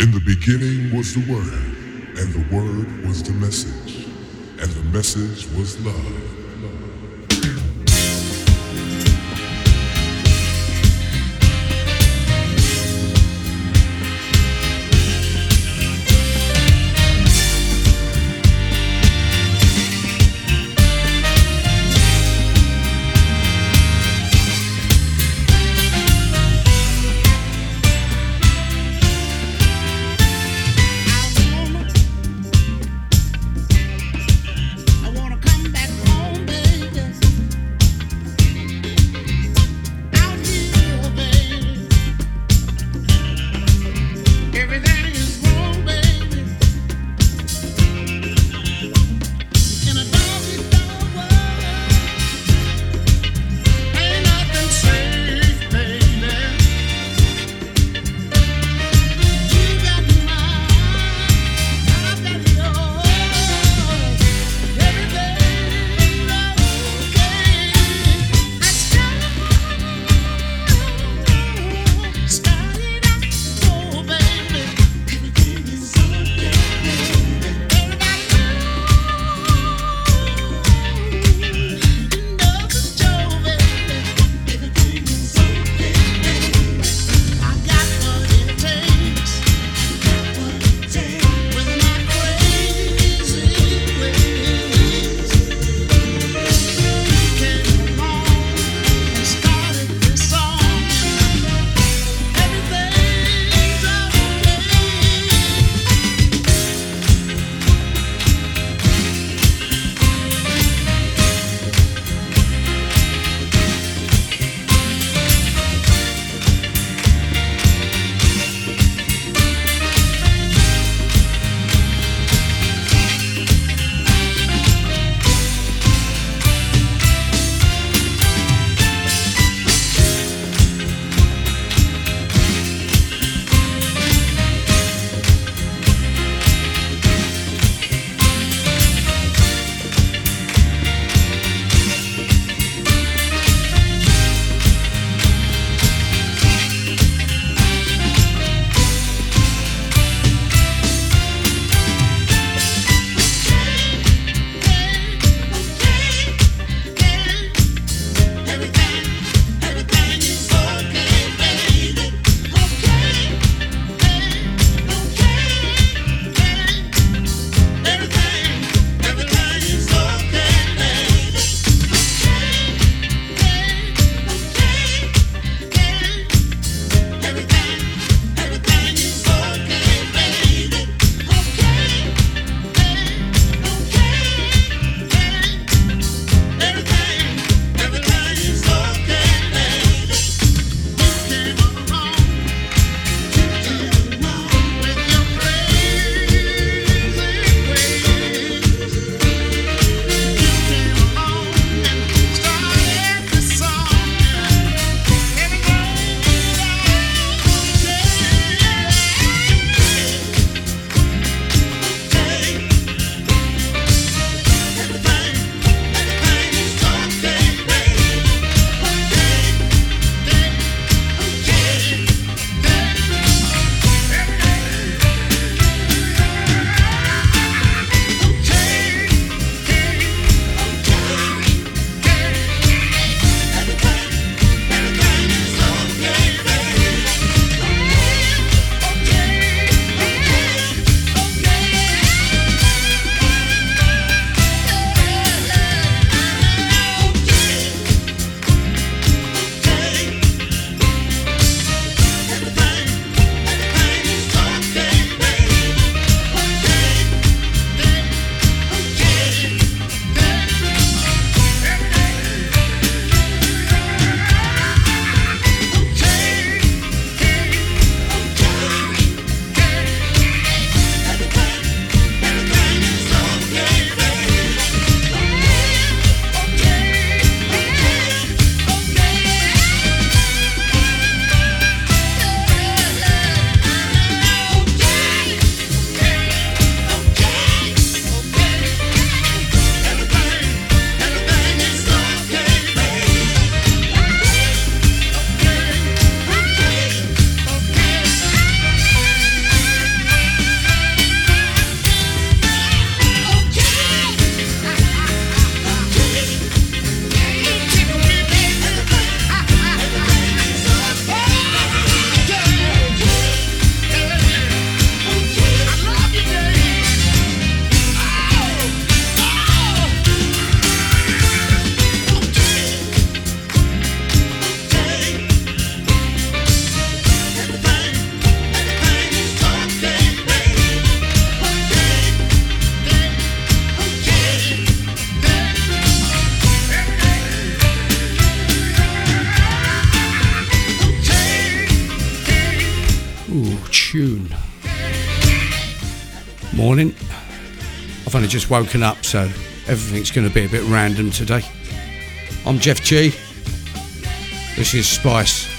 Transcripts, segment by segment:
In the beginning was the Word, and the Word was the message, and the message was love. Just woken up, so everything's going to be a bit random today. I'm Jeff Gee. This is Spice.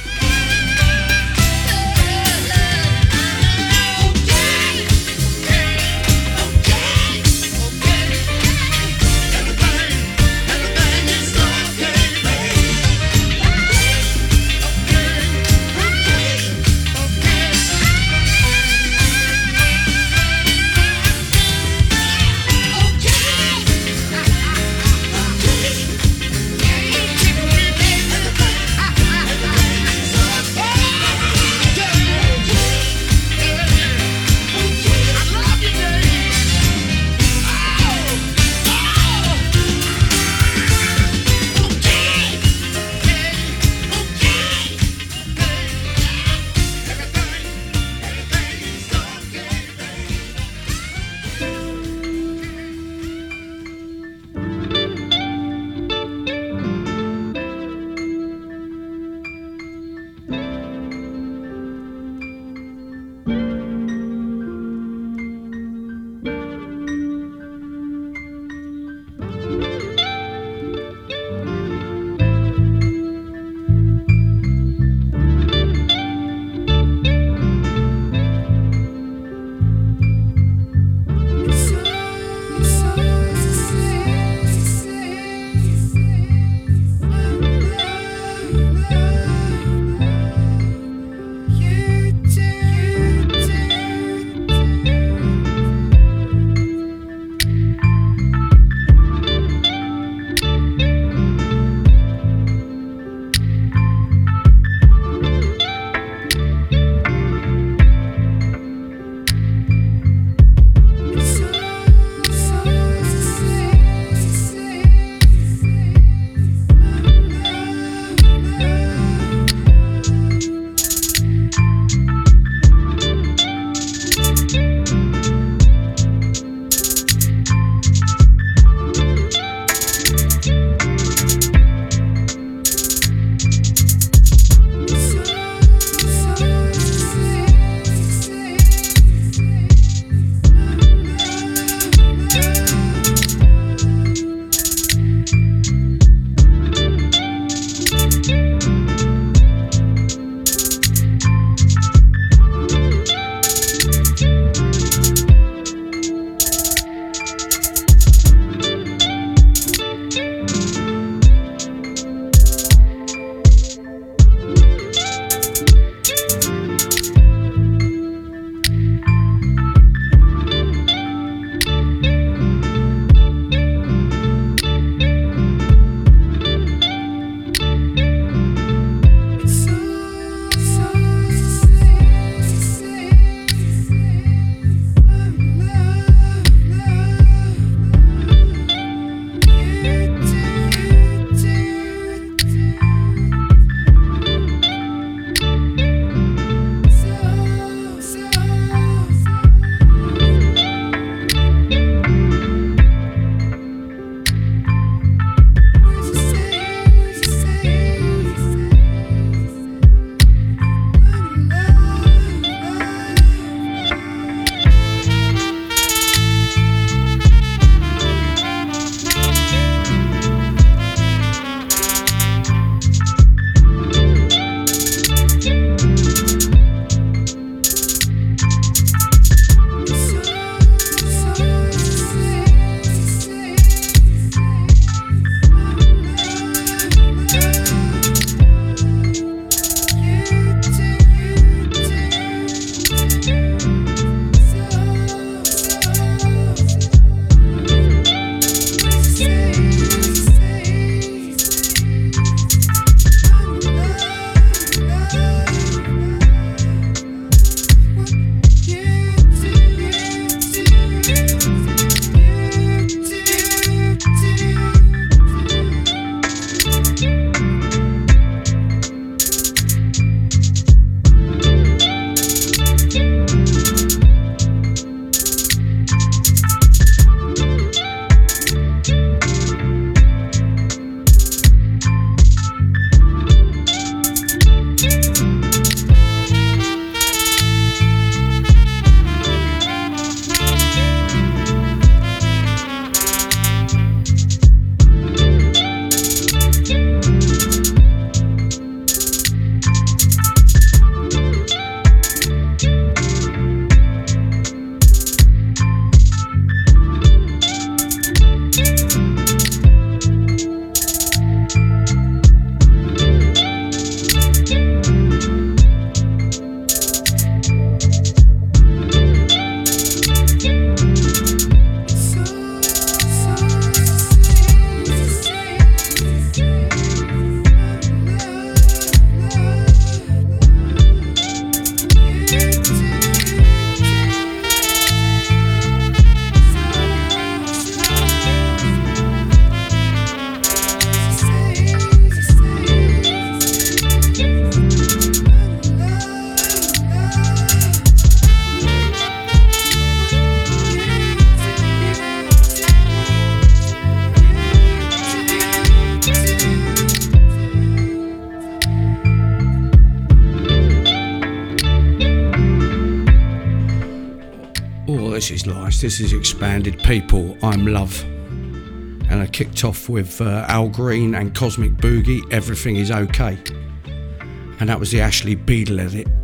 This is. Expanded. People, I'm love. And I kicked off with uh, Al Green and Cosmic Boogie. Everything is okay. And that was the Ashley Beedle edit.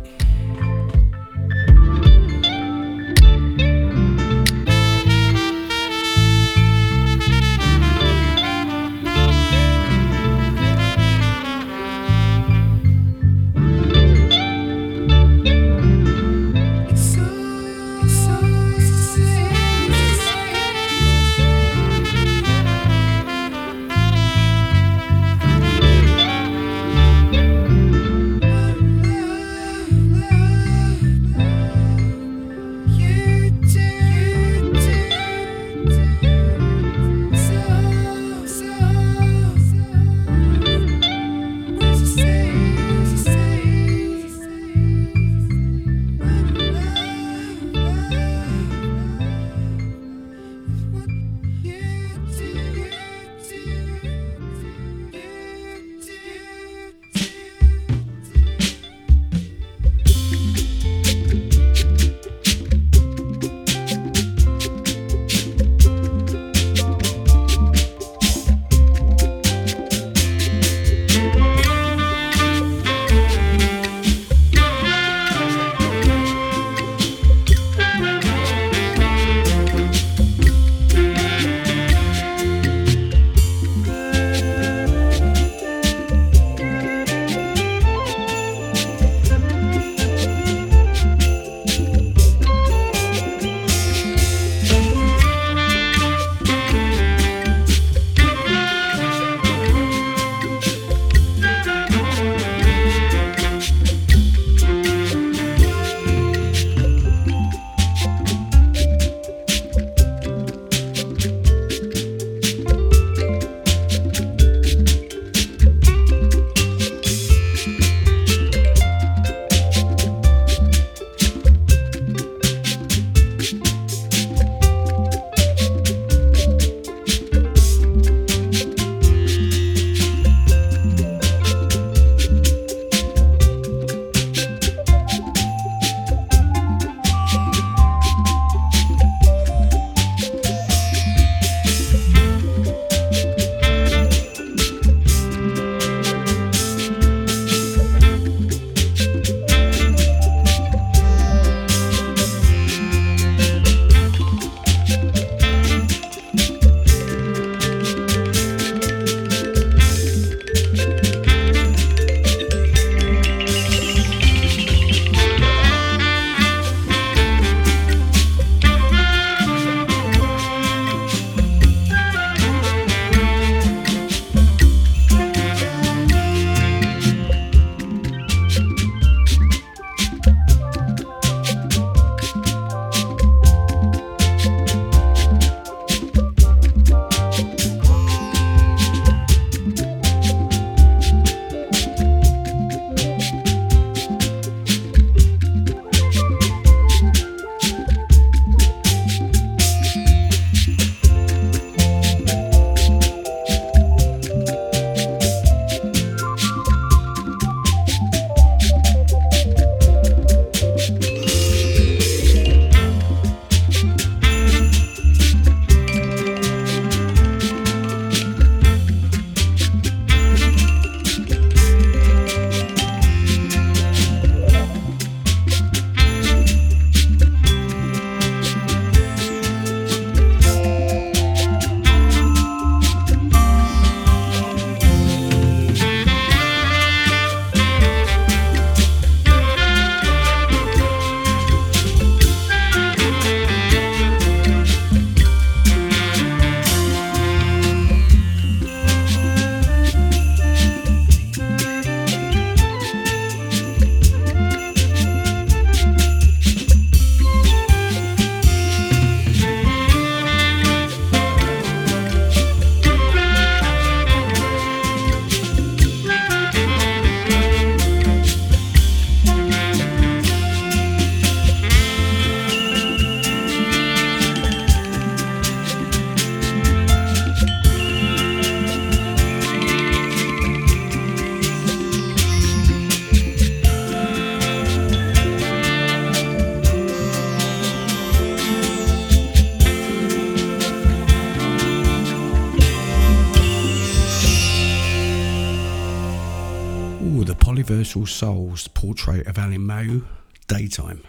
Portrait of Alemayehu, daytime.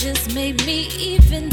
Just made me even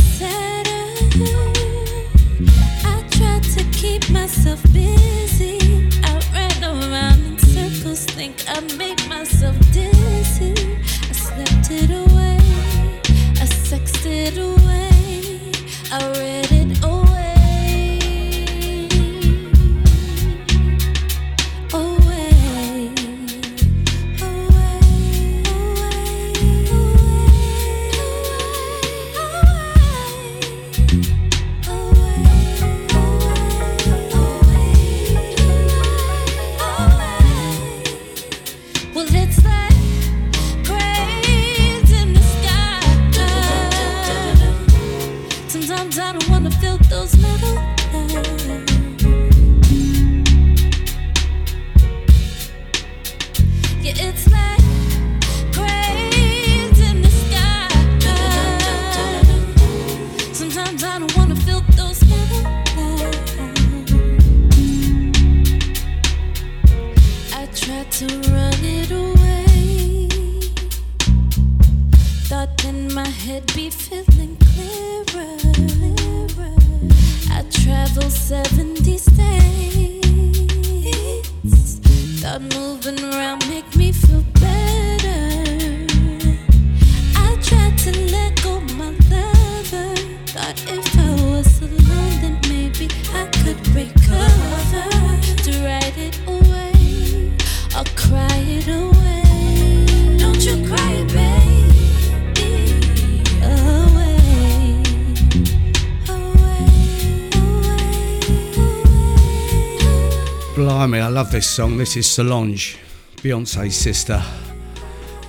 love this song. This is Solange, Beyonce's sister.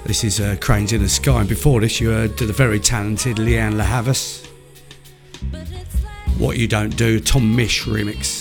This is uh, Cranes in the Sky. And before this, you heard the very talented Lianne La Havas. What You Don't Do, Tom Misch remix.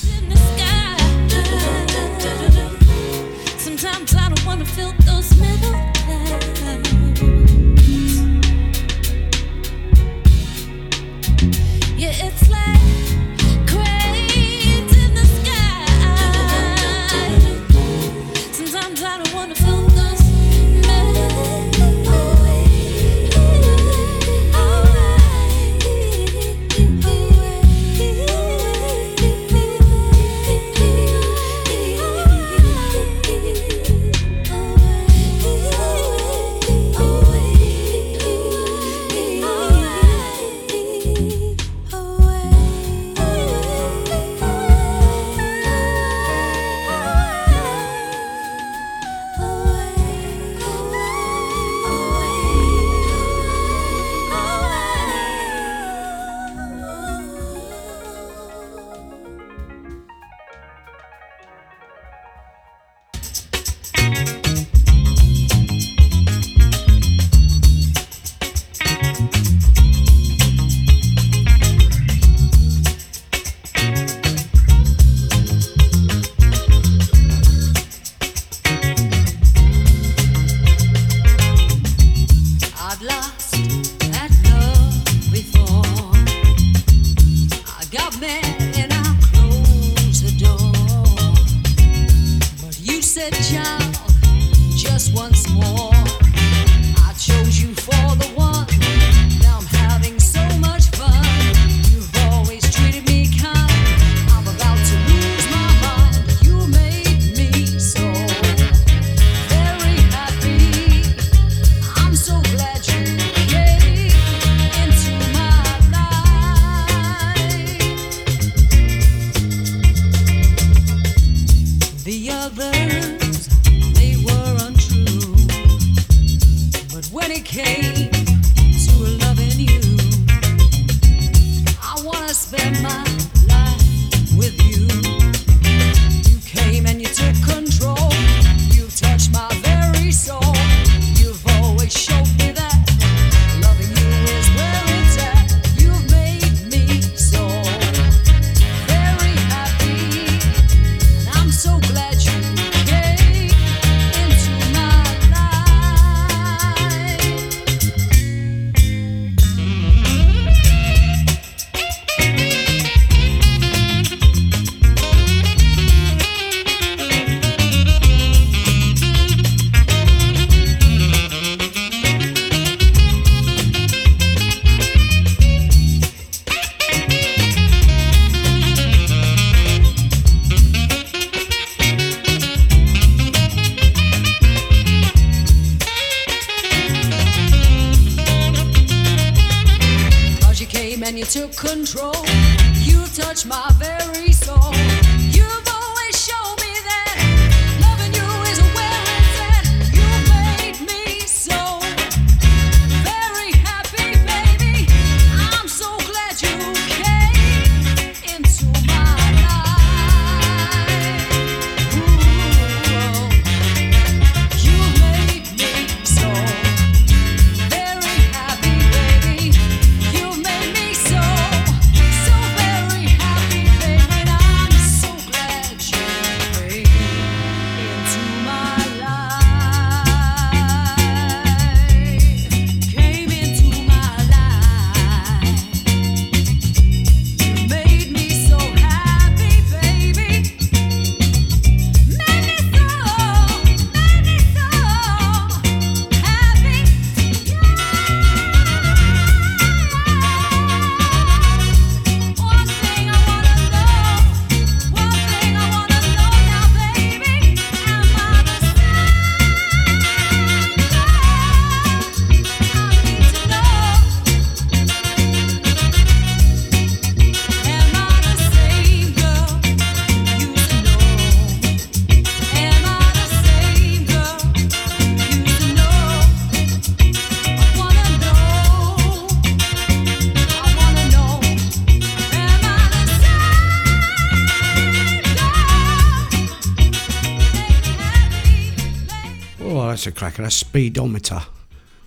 like a speedometer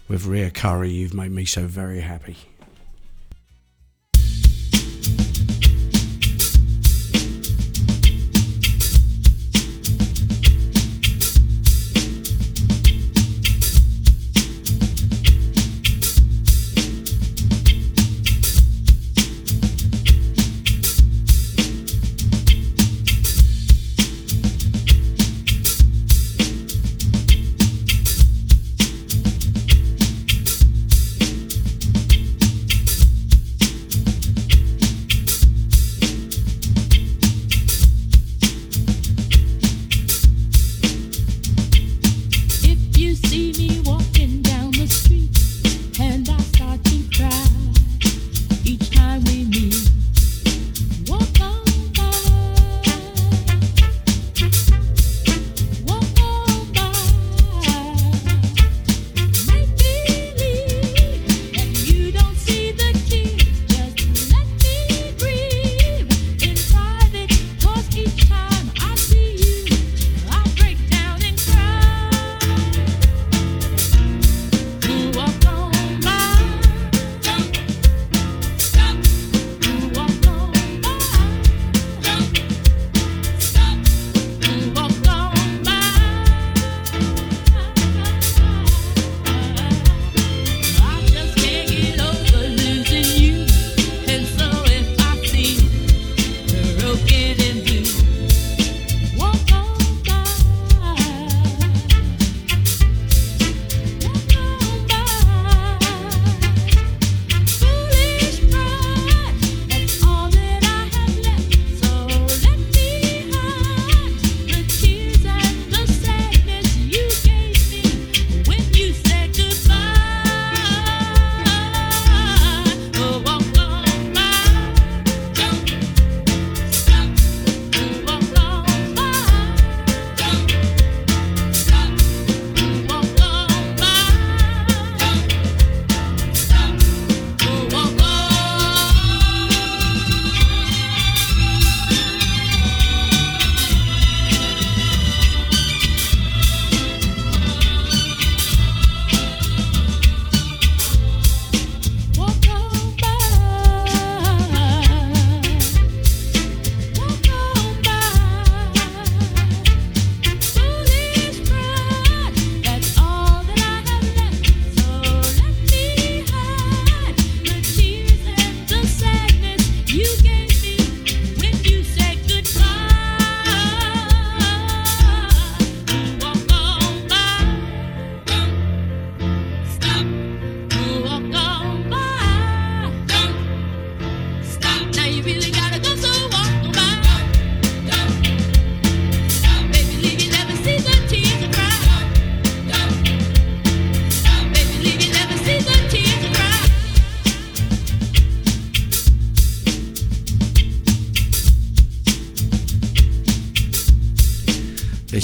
with Ria Currie. You've made me so very happy.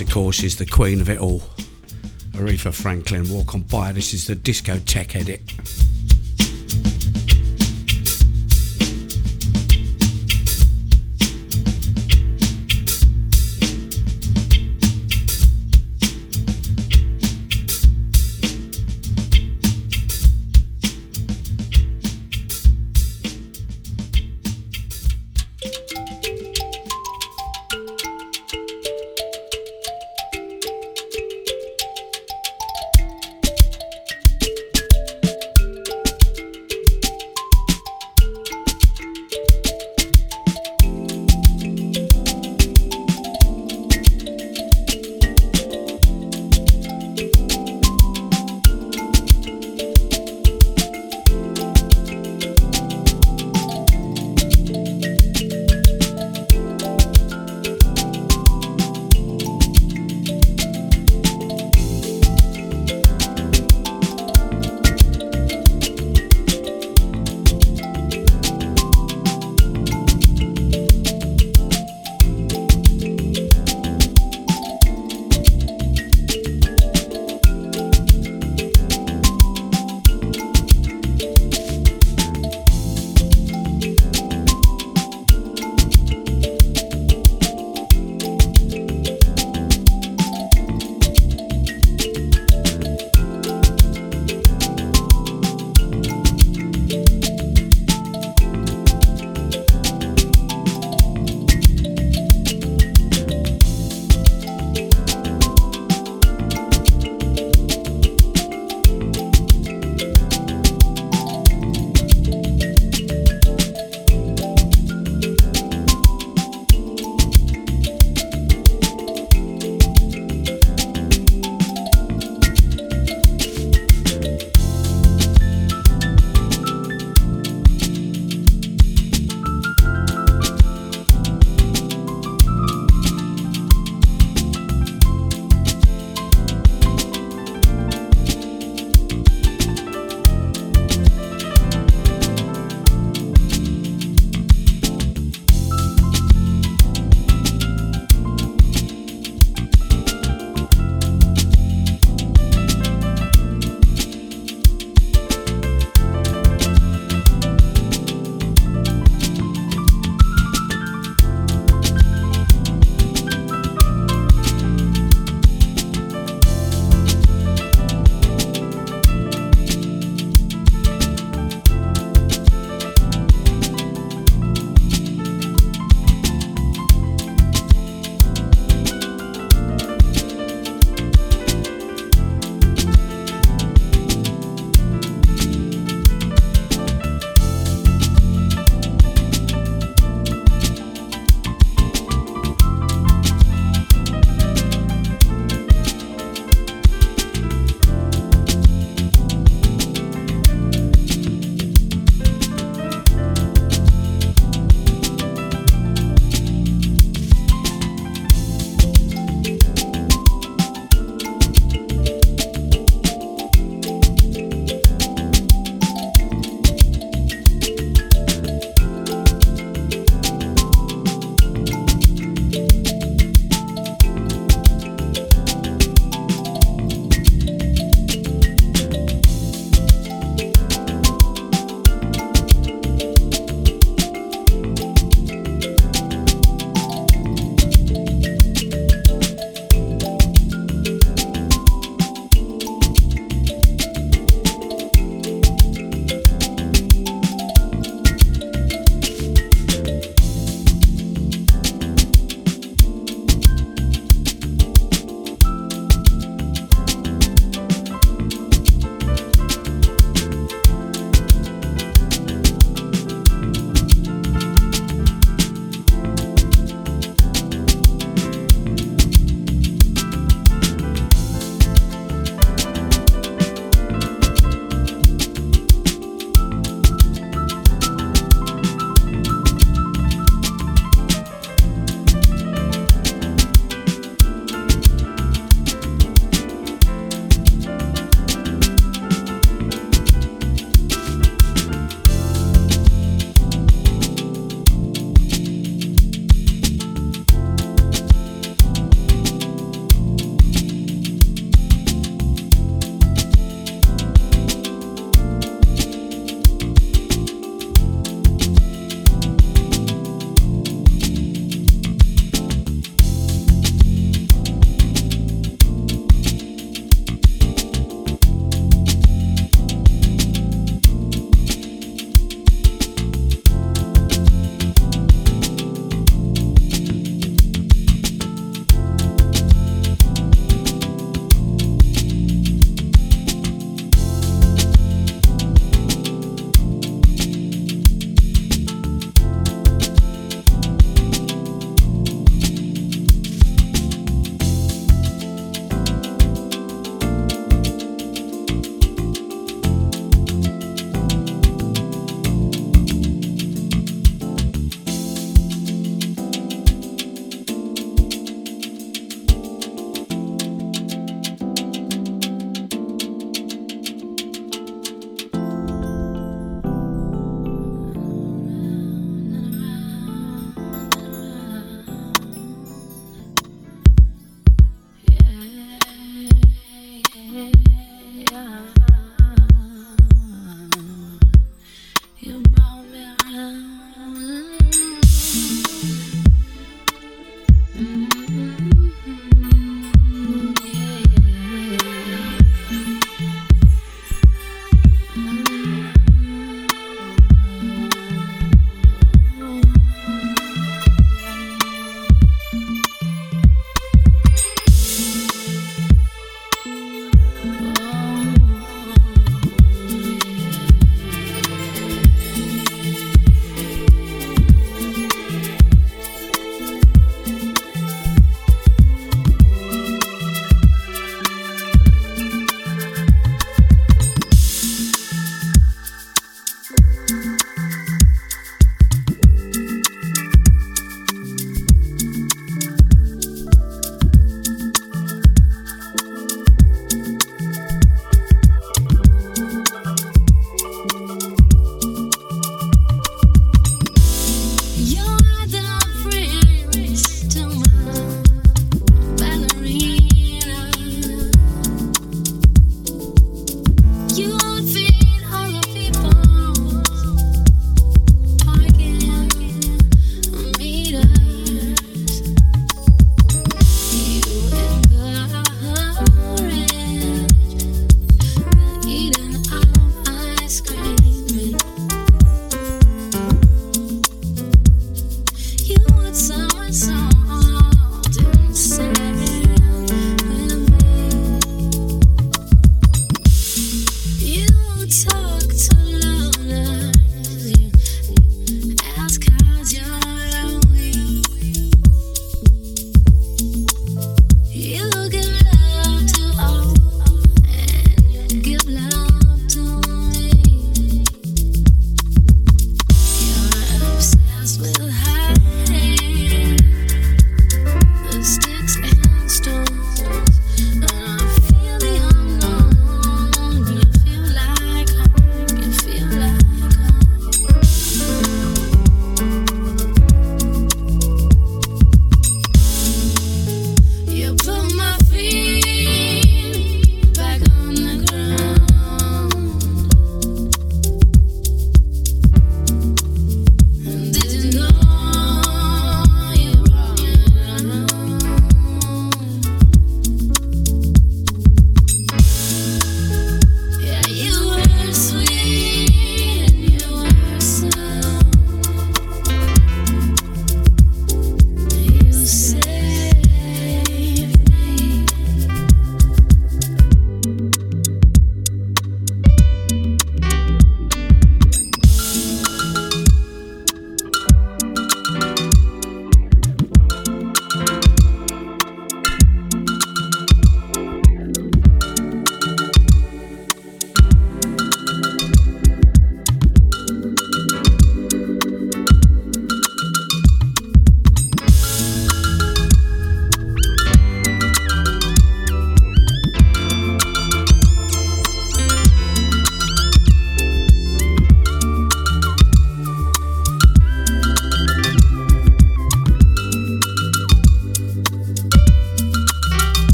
Of course, is the queen of it all. Aretha Franklin, Walk on By. This is the Disco Tech edit.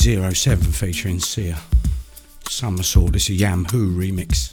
07 featuring Sia. Somersault, this is Yam Who remix.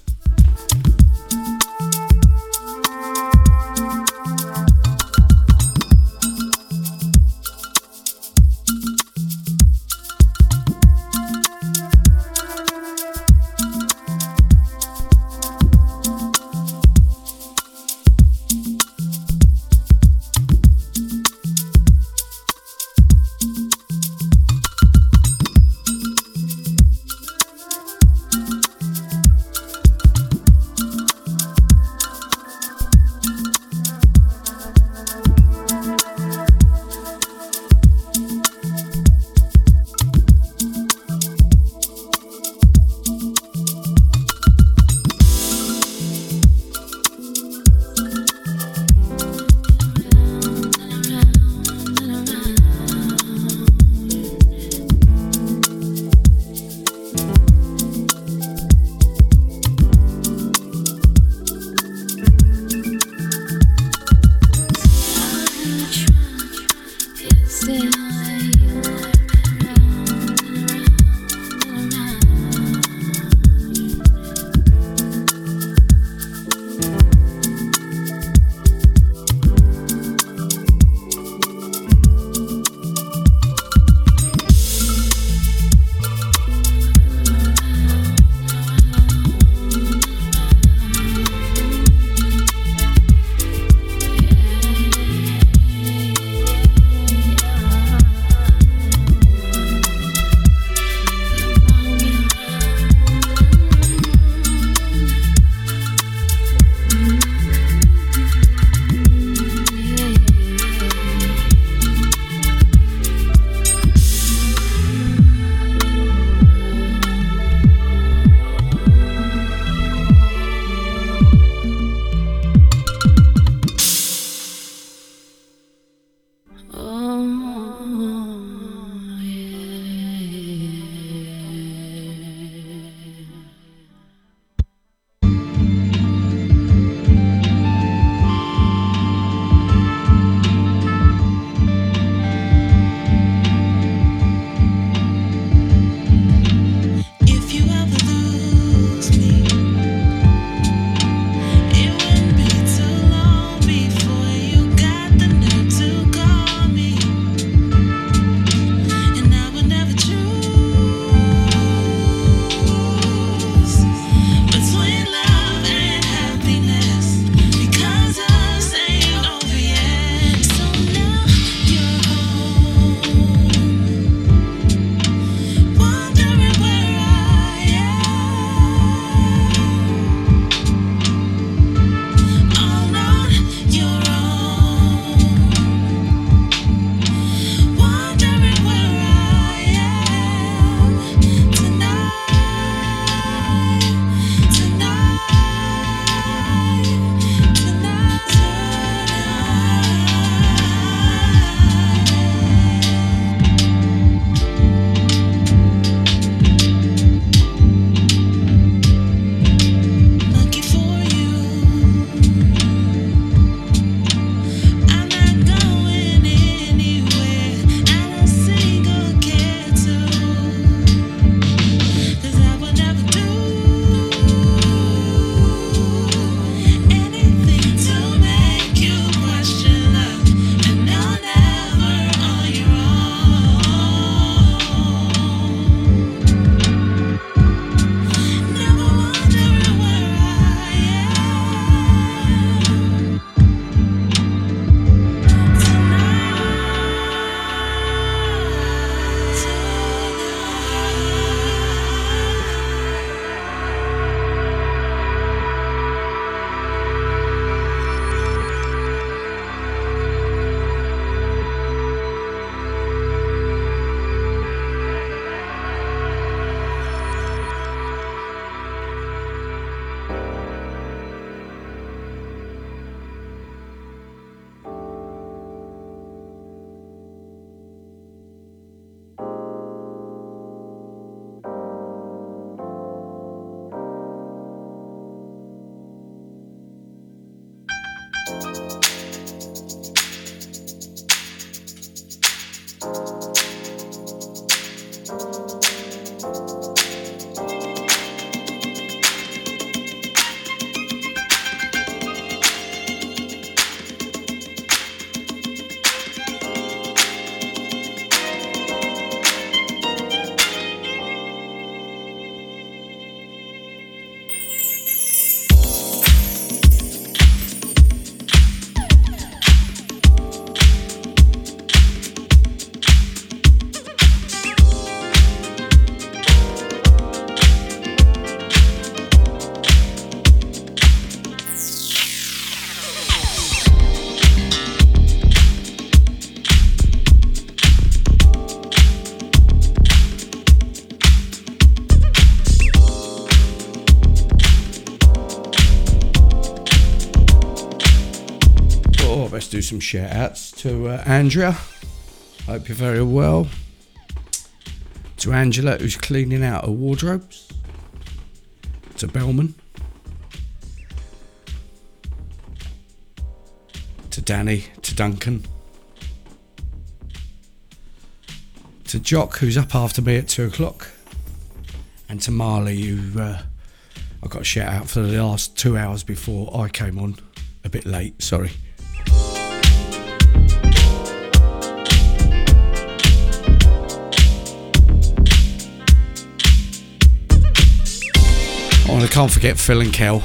Let's do some shout outs to uh, Andrea. Hope you're very well. To Angela, who's cleaning out her wardrobes. To Bellman. To Danny. To Duncan. To Jock, who's up after me at two o'clock. And to Marley, who uh, I got a shout out for the last two hours before I came on. A bit late, sorry. I can't forget Phil and Kel.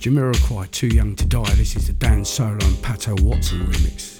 Jamiroquai Too Young to Die. This is the Dan Solo and Pato Watson remix.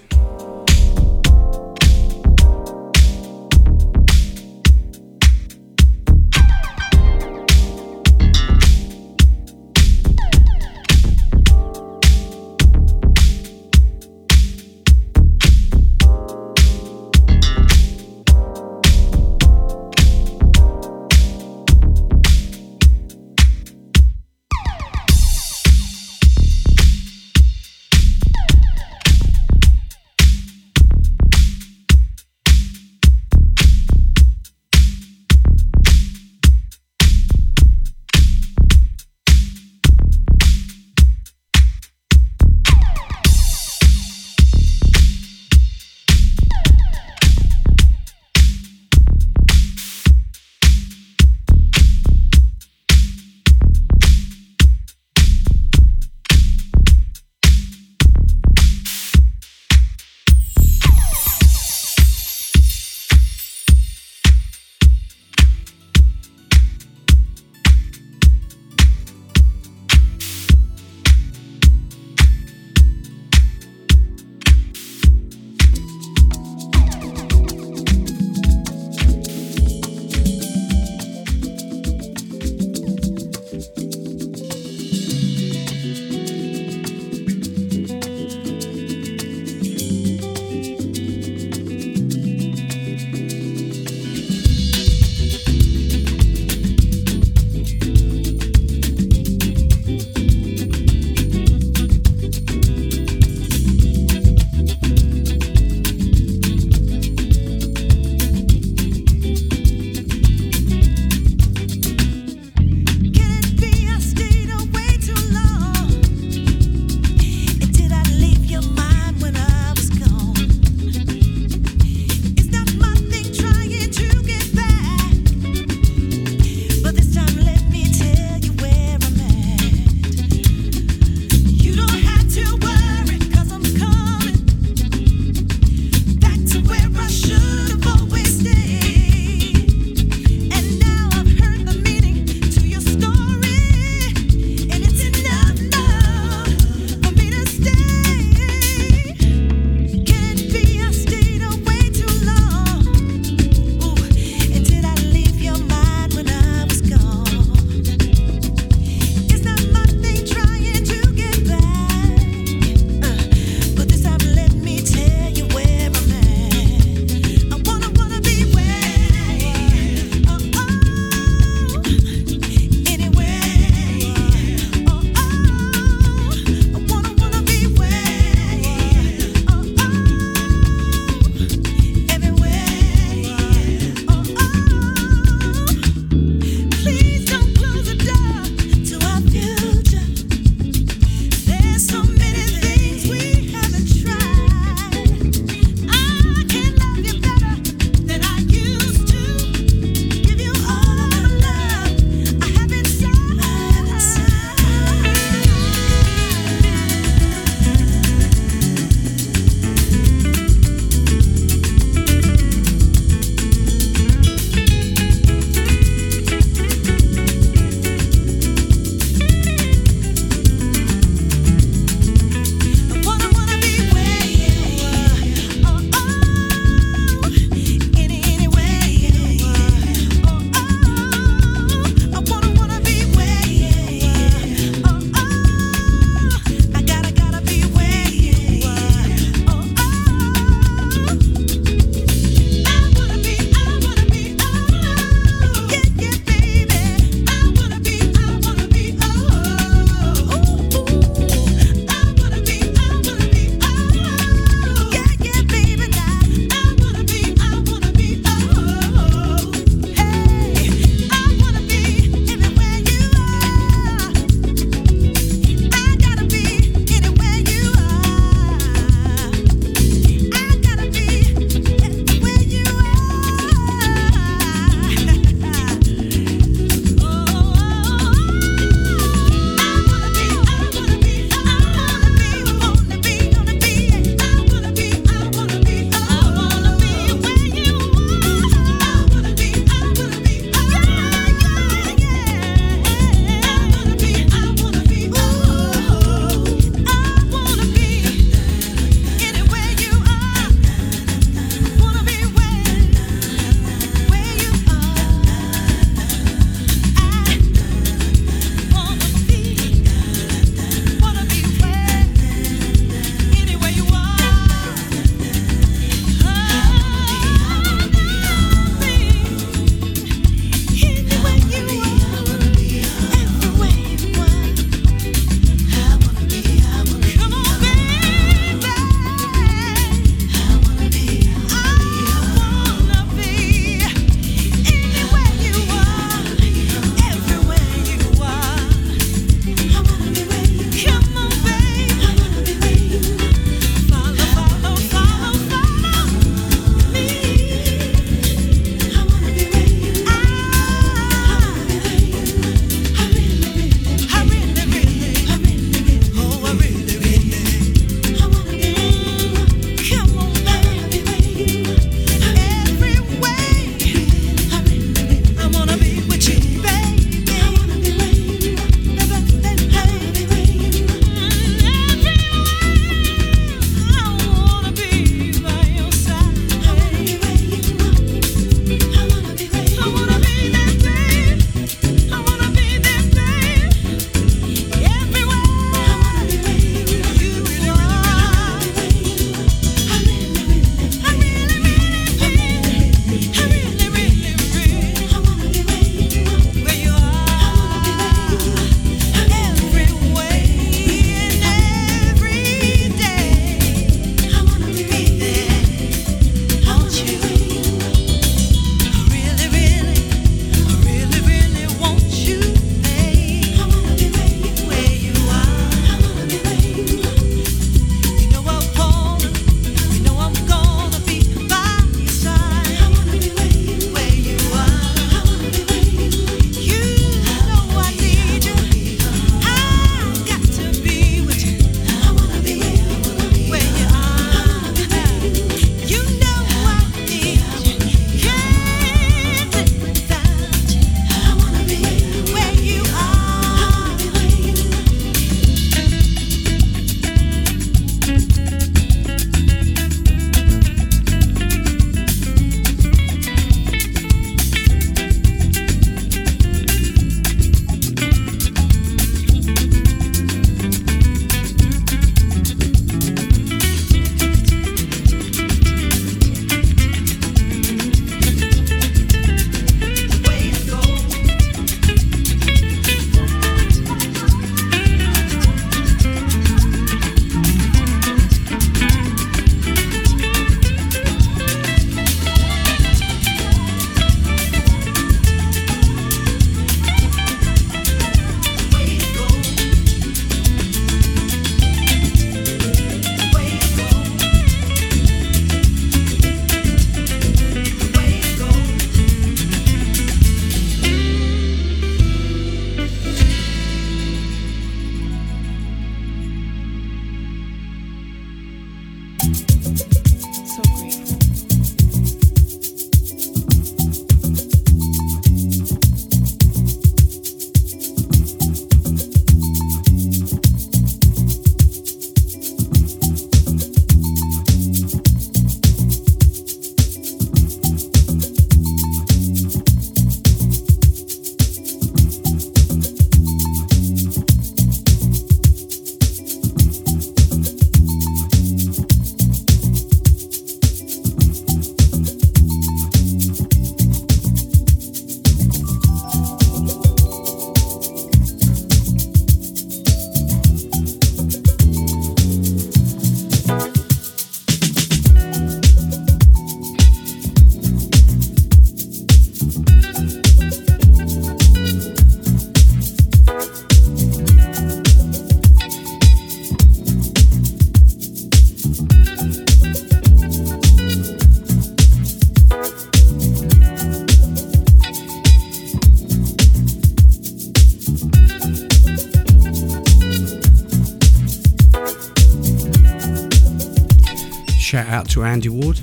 To Andy Ward,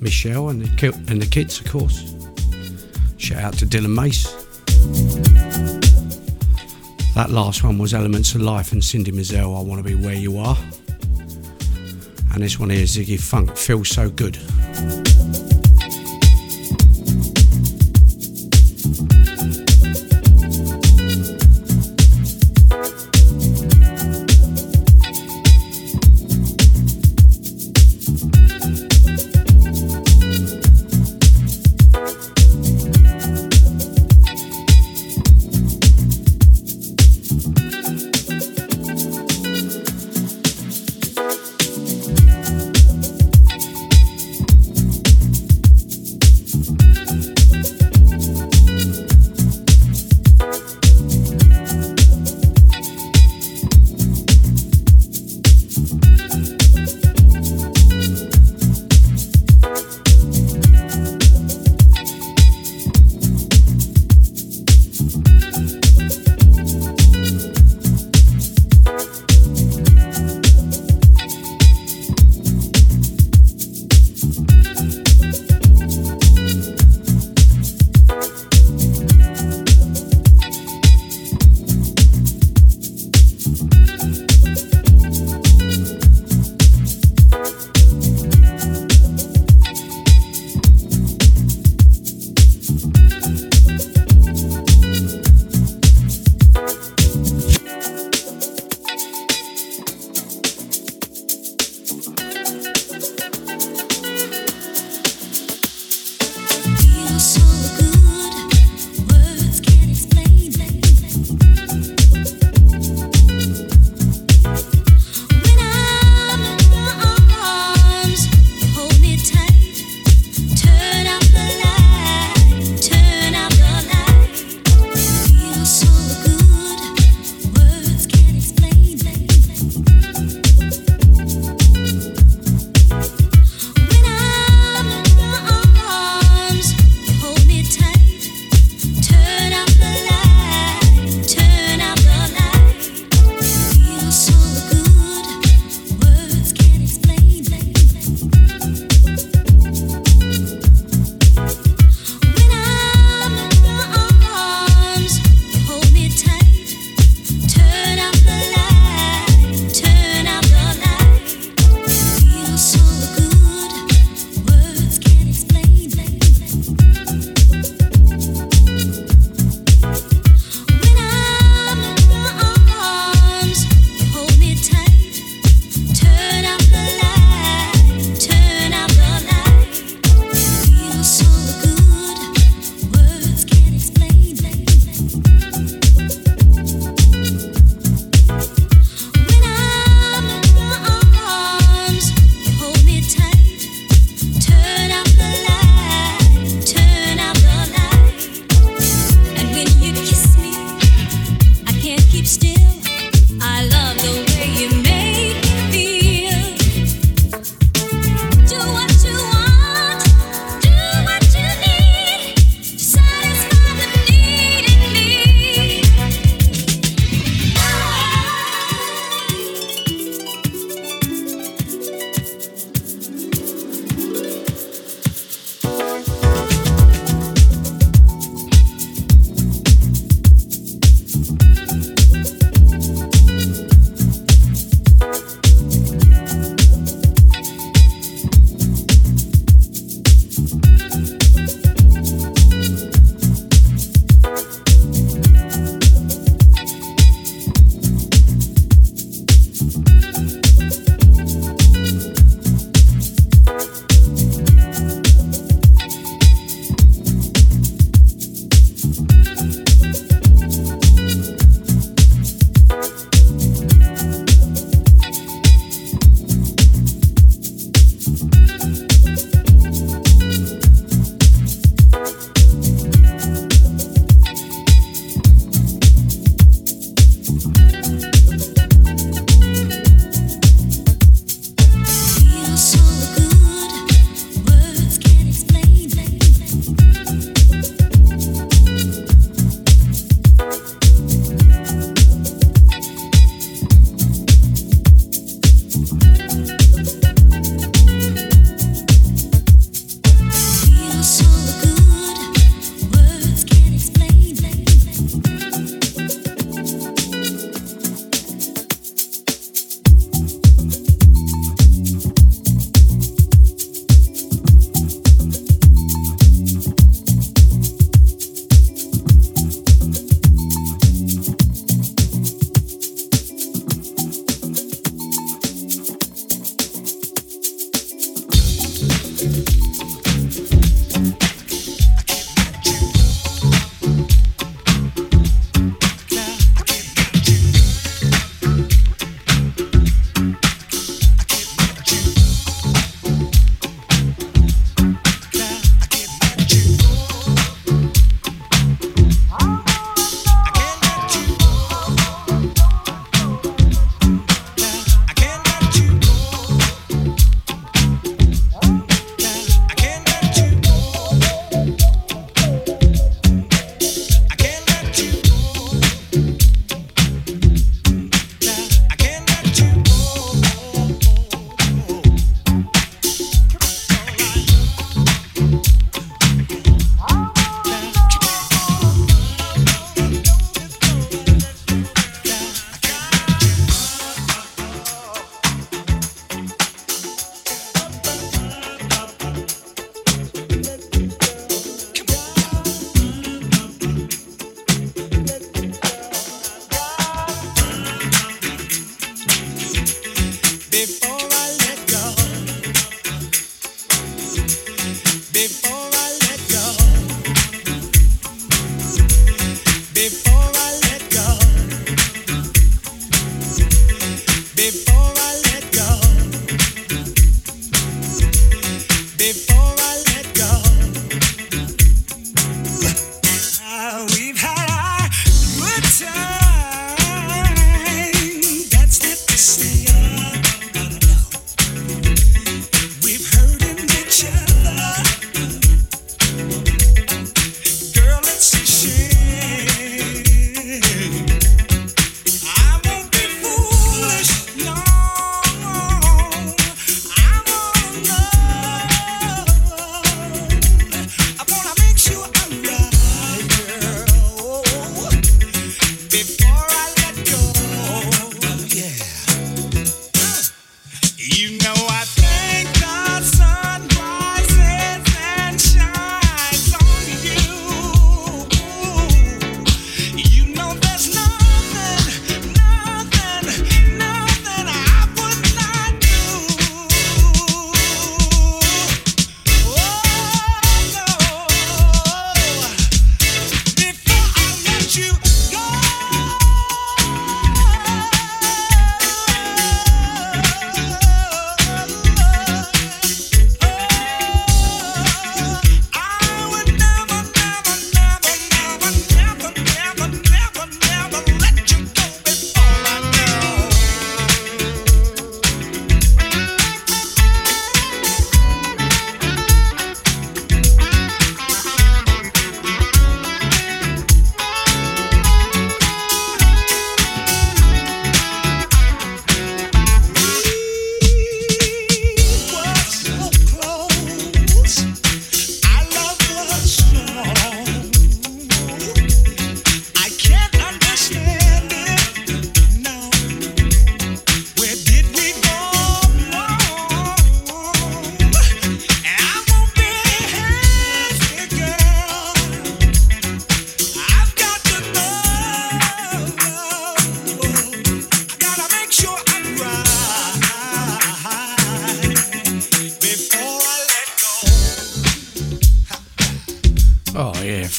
Michelle, and the, and the kids, of course. Shout out to Dylan Mace. That last one was Elements of Life and Cindy Mizelle, I Want to Be Where You Are. And this one here is Ziggy Phunk, Feels So Good.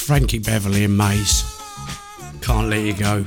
Frankie Beverly and Maze. Can't let you go.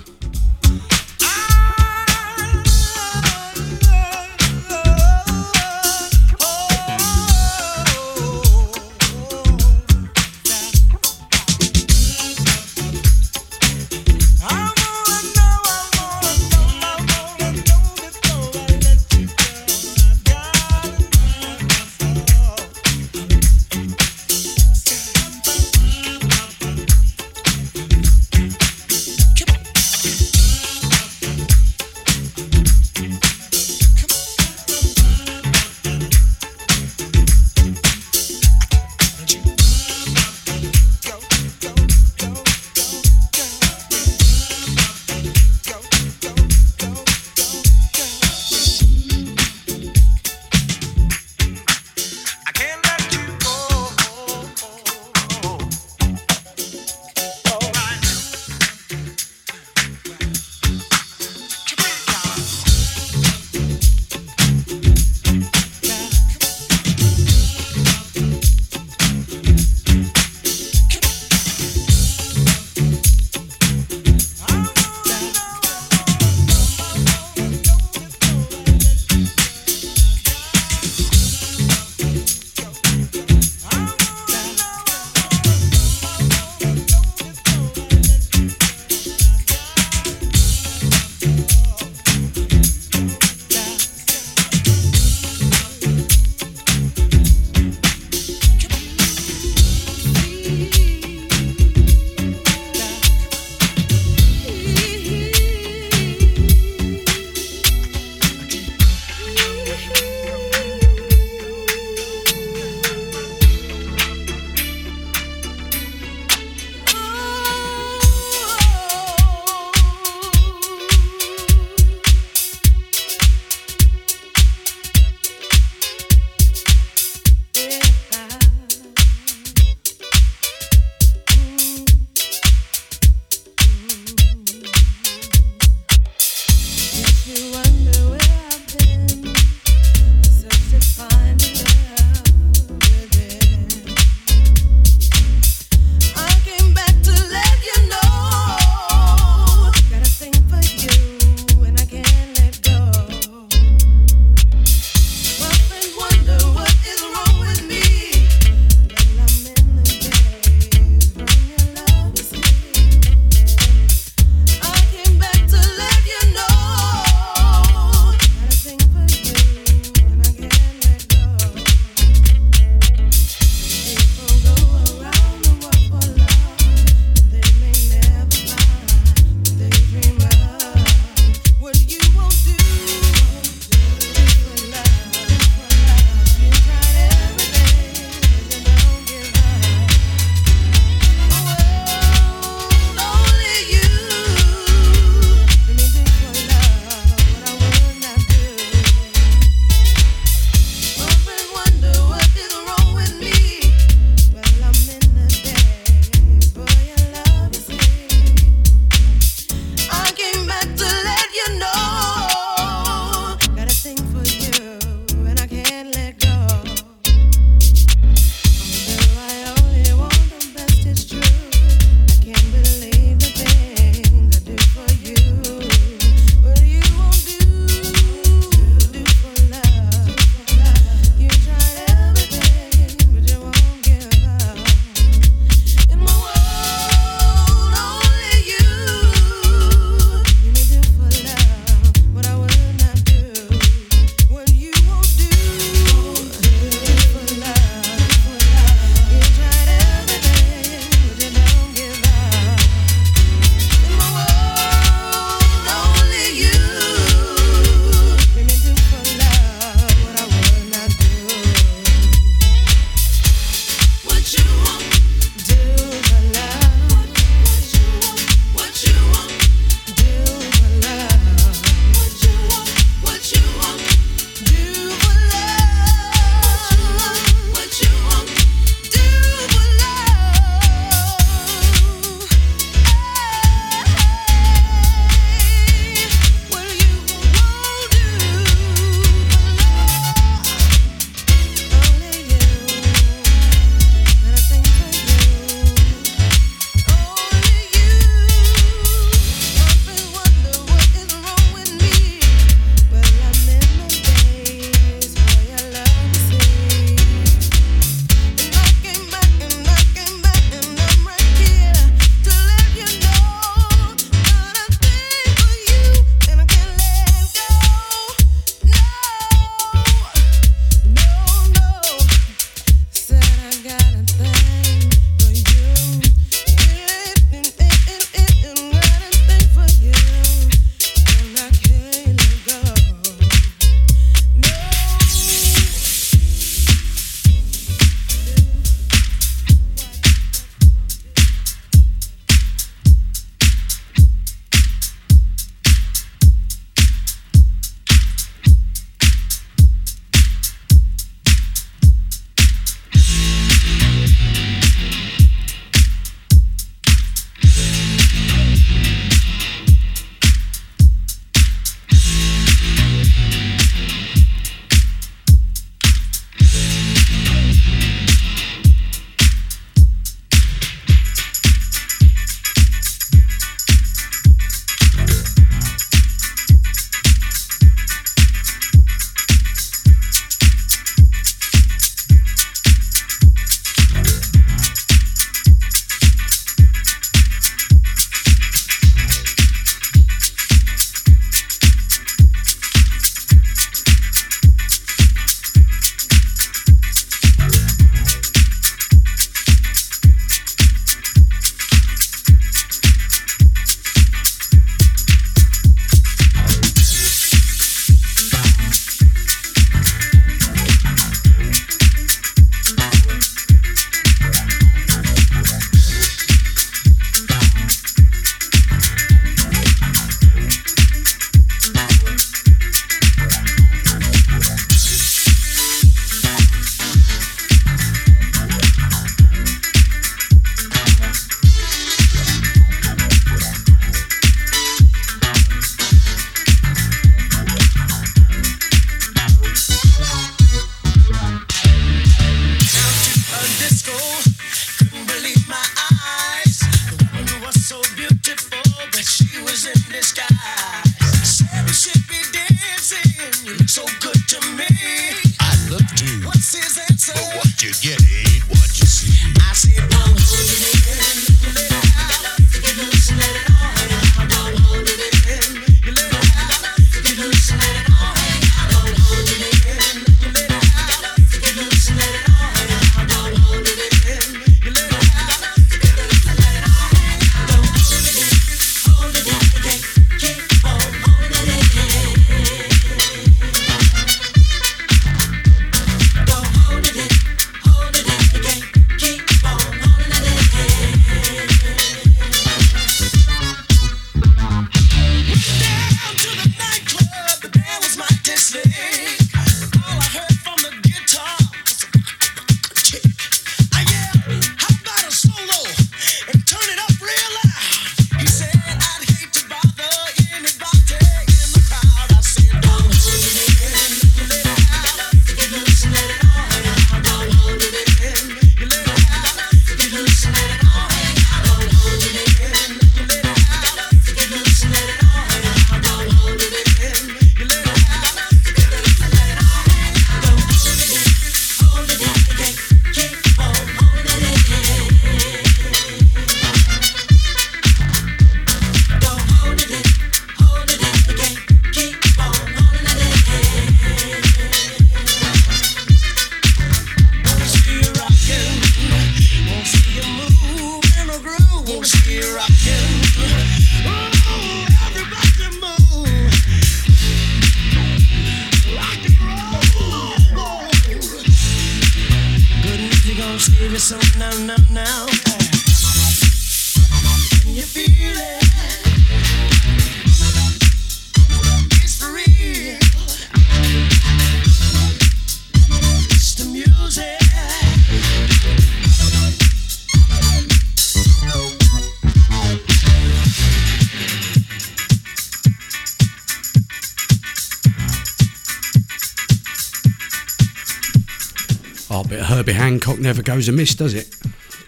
Never goes amiss, does it?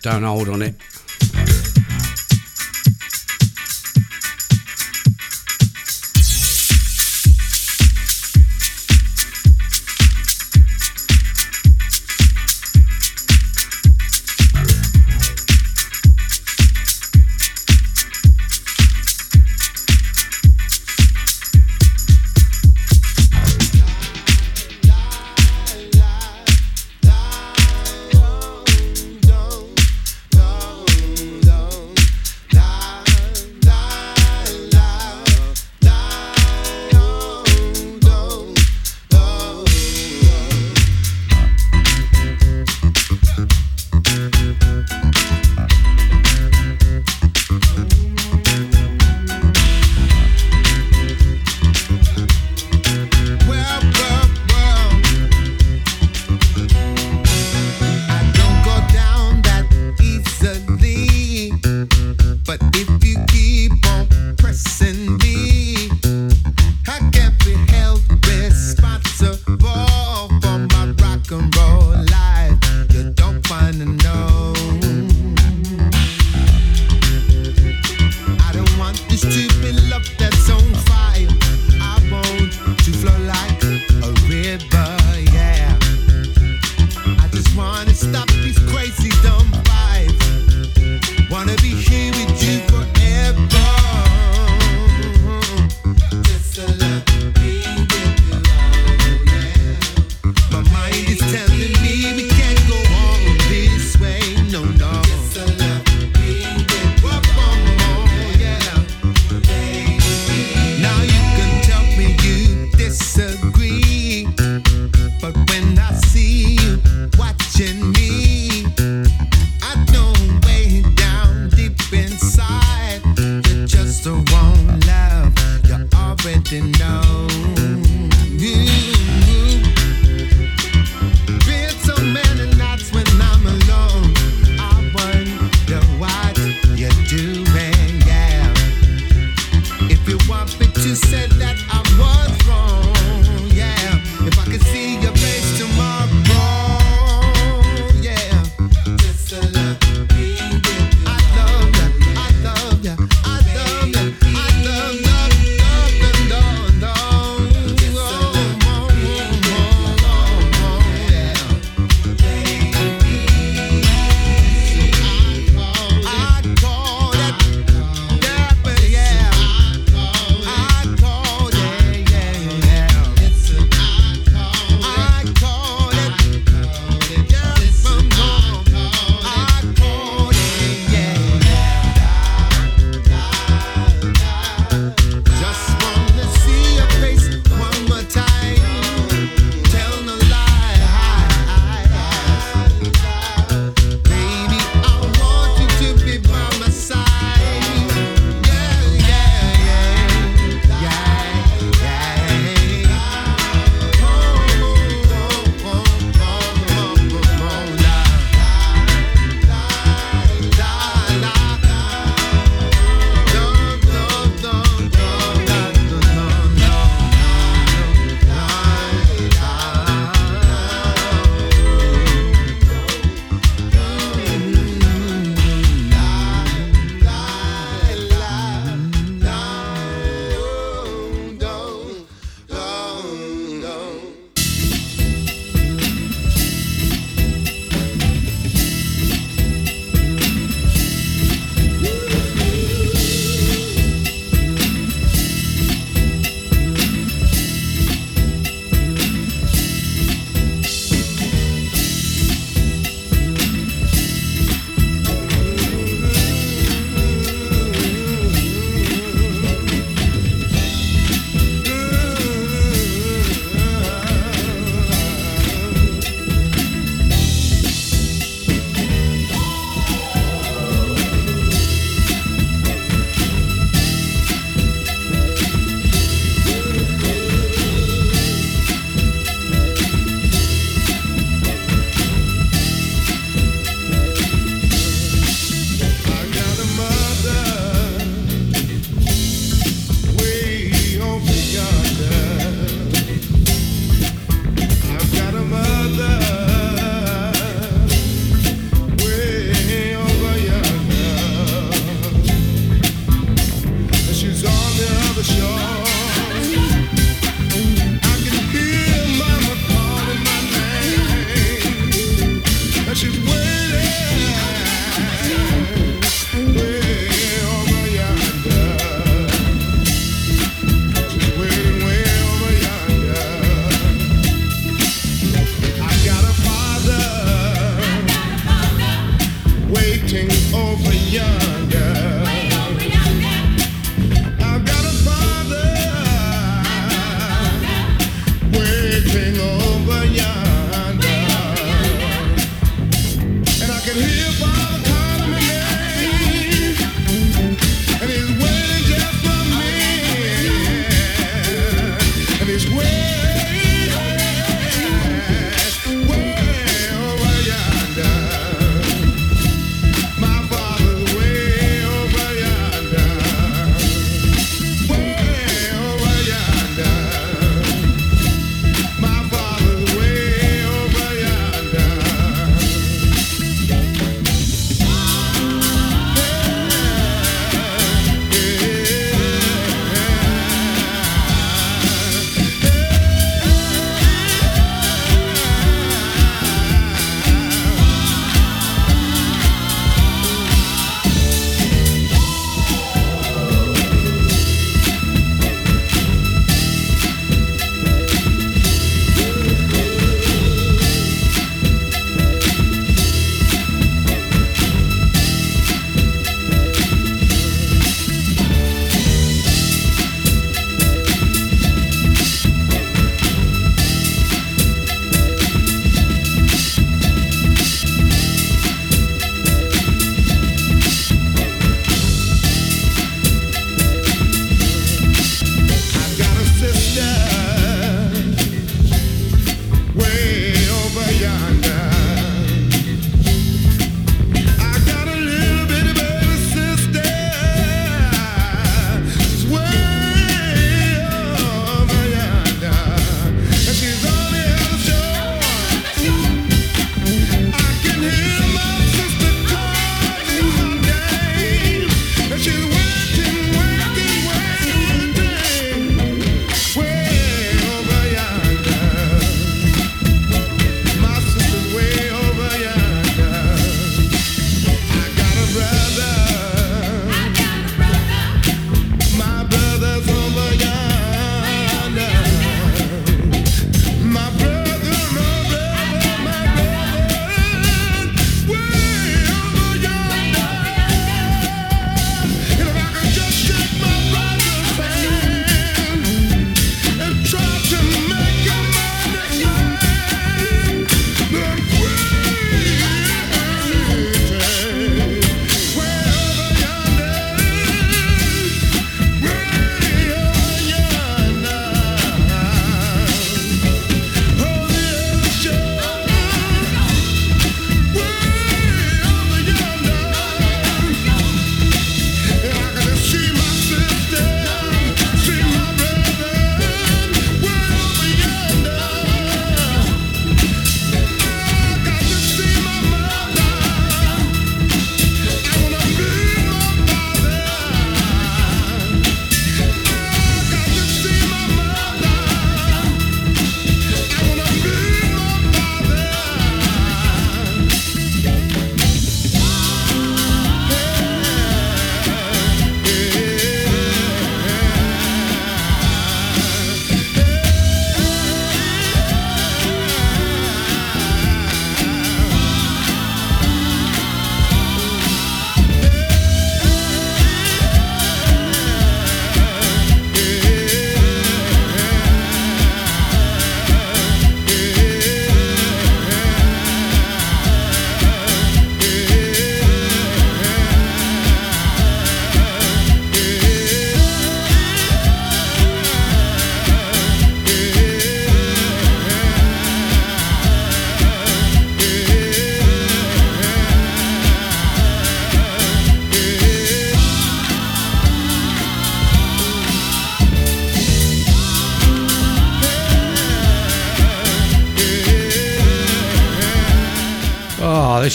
Don't hold on it.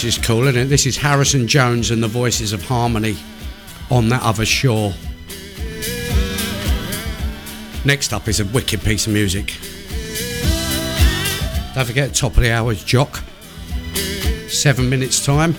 Is cool, isn't it? This is Harrison Jones and the Voices of Harmony on that other shore. Next up is a wicked piece of music. Don't forget, top of the hour is Jock. Seven minutes time.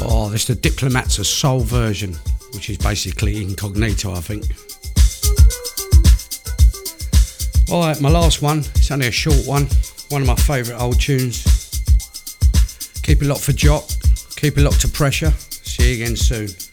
Oh, it's the Diplomats of Soul version, which is basically Incognito, I think. Alright, my last one. It's only a short one. One of my favourite old tunes. Keep it locked for Jock. Keep it locked to pressure. See you again soon.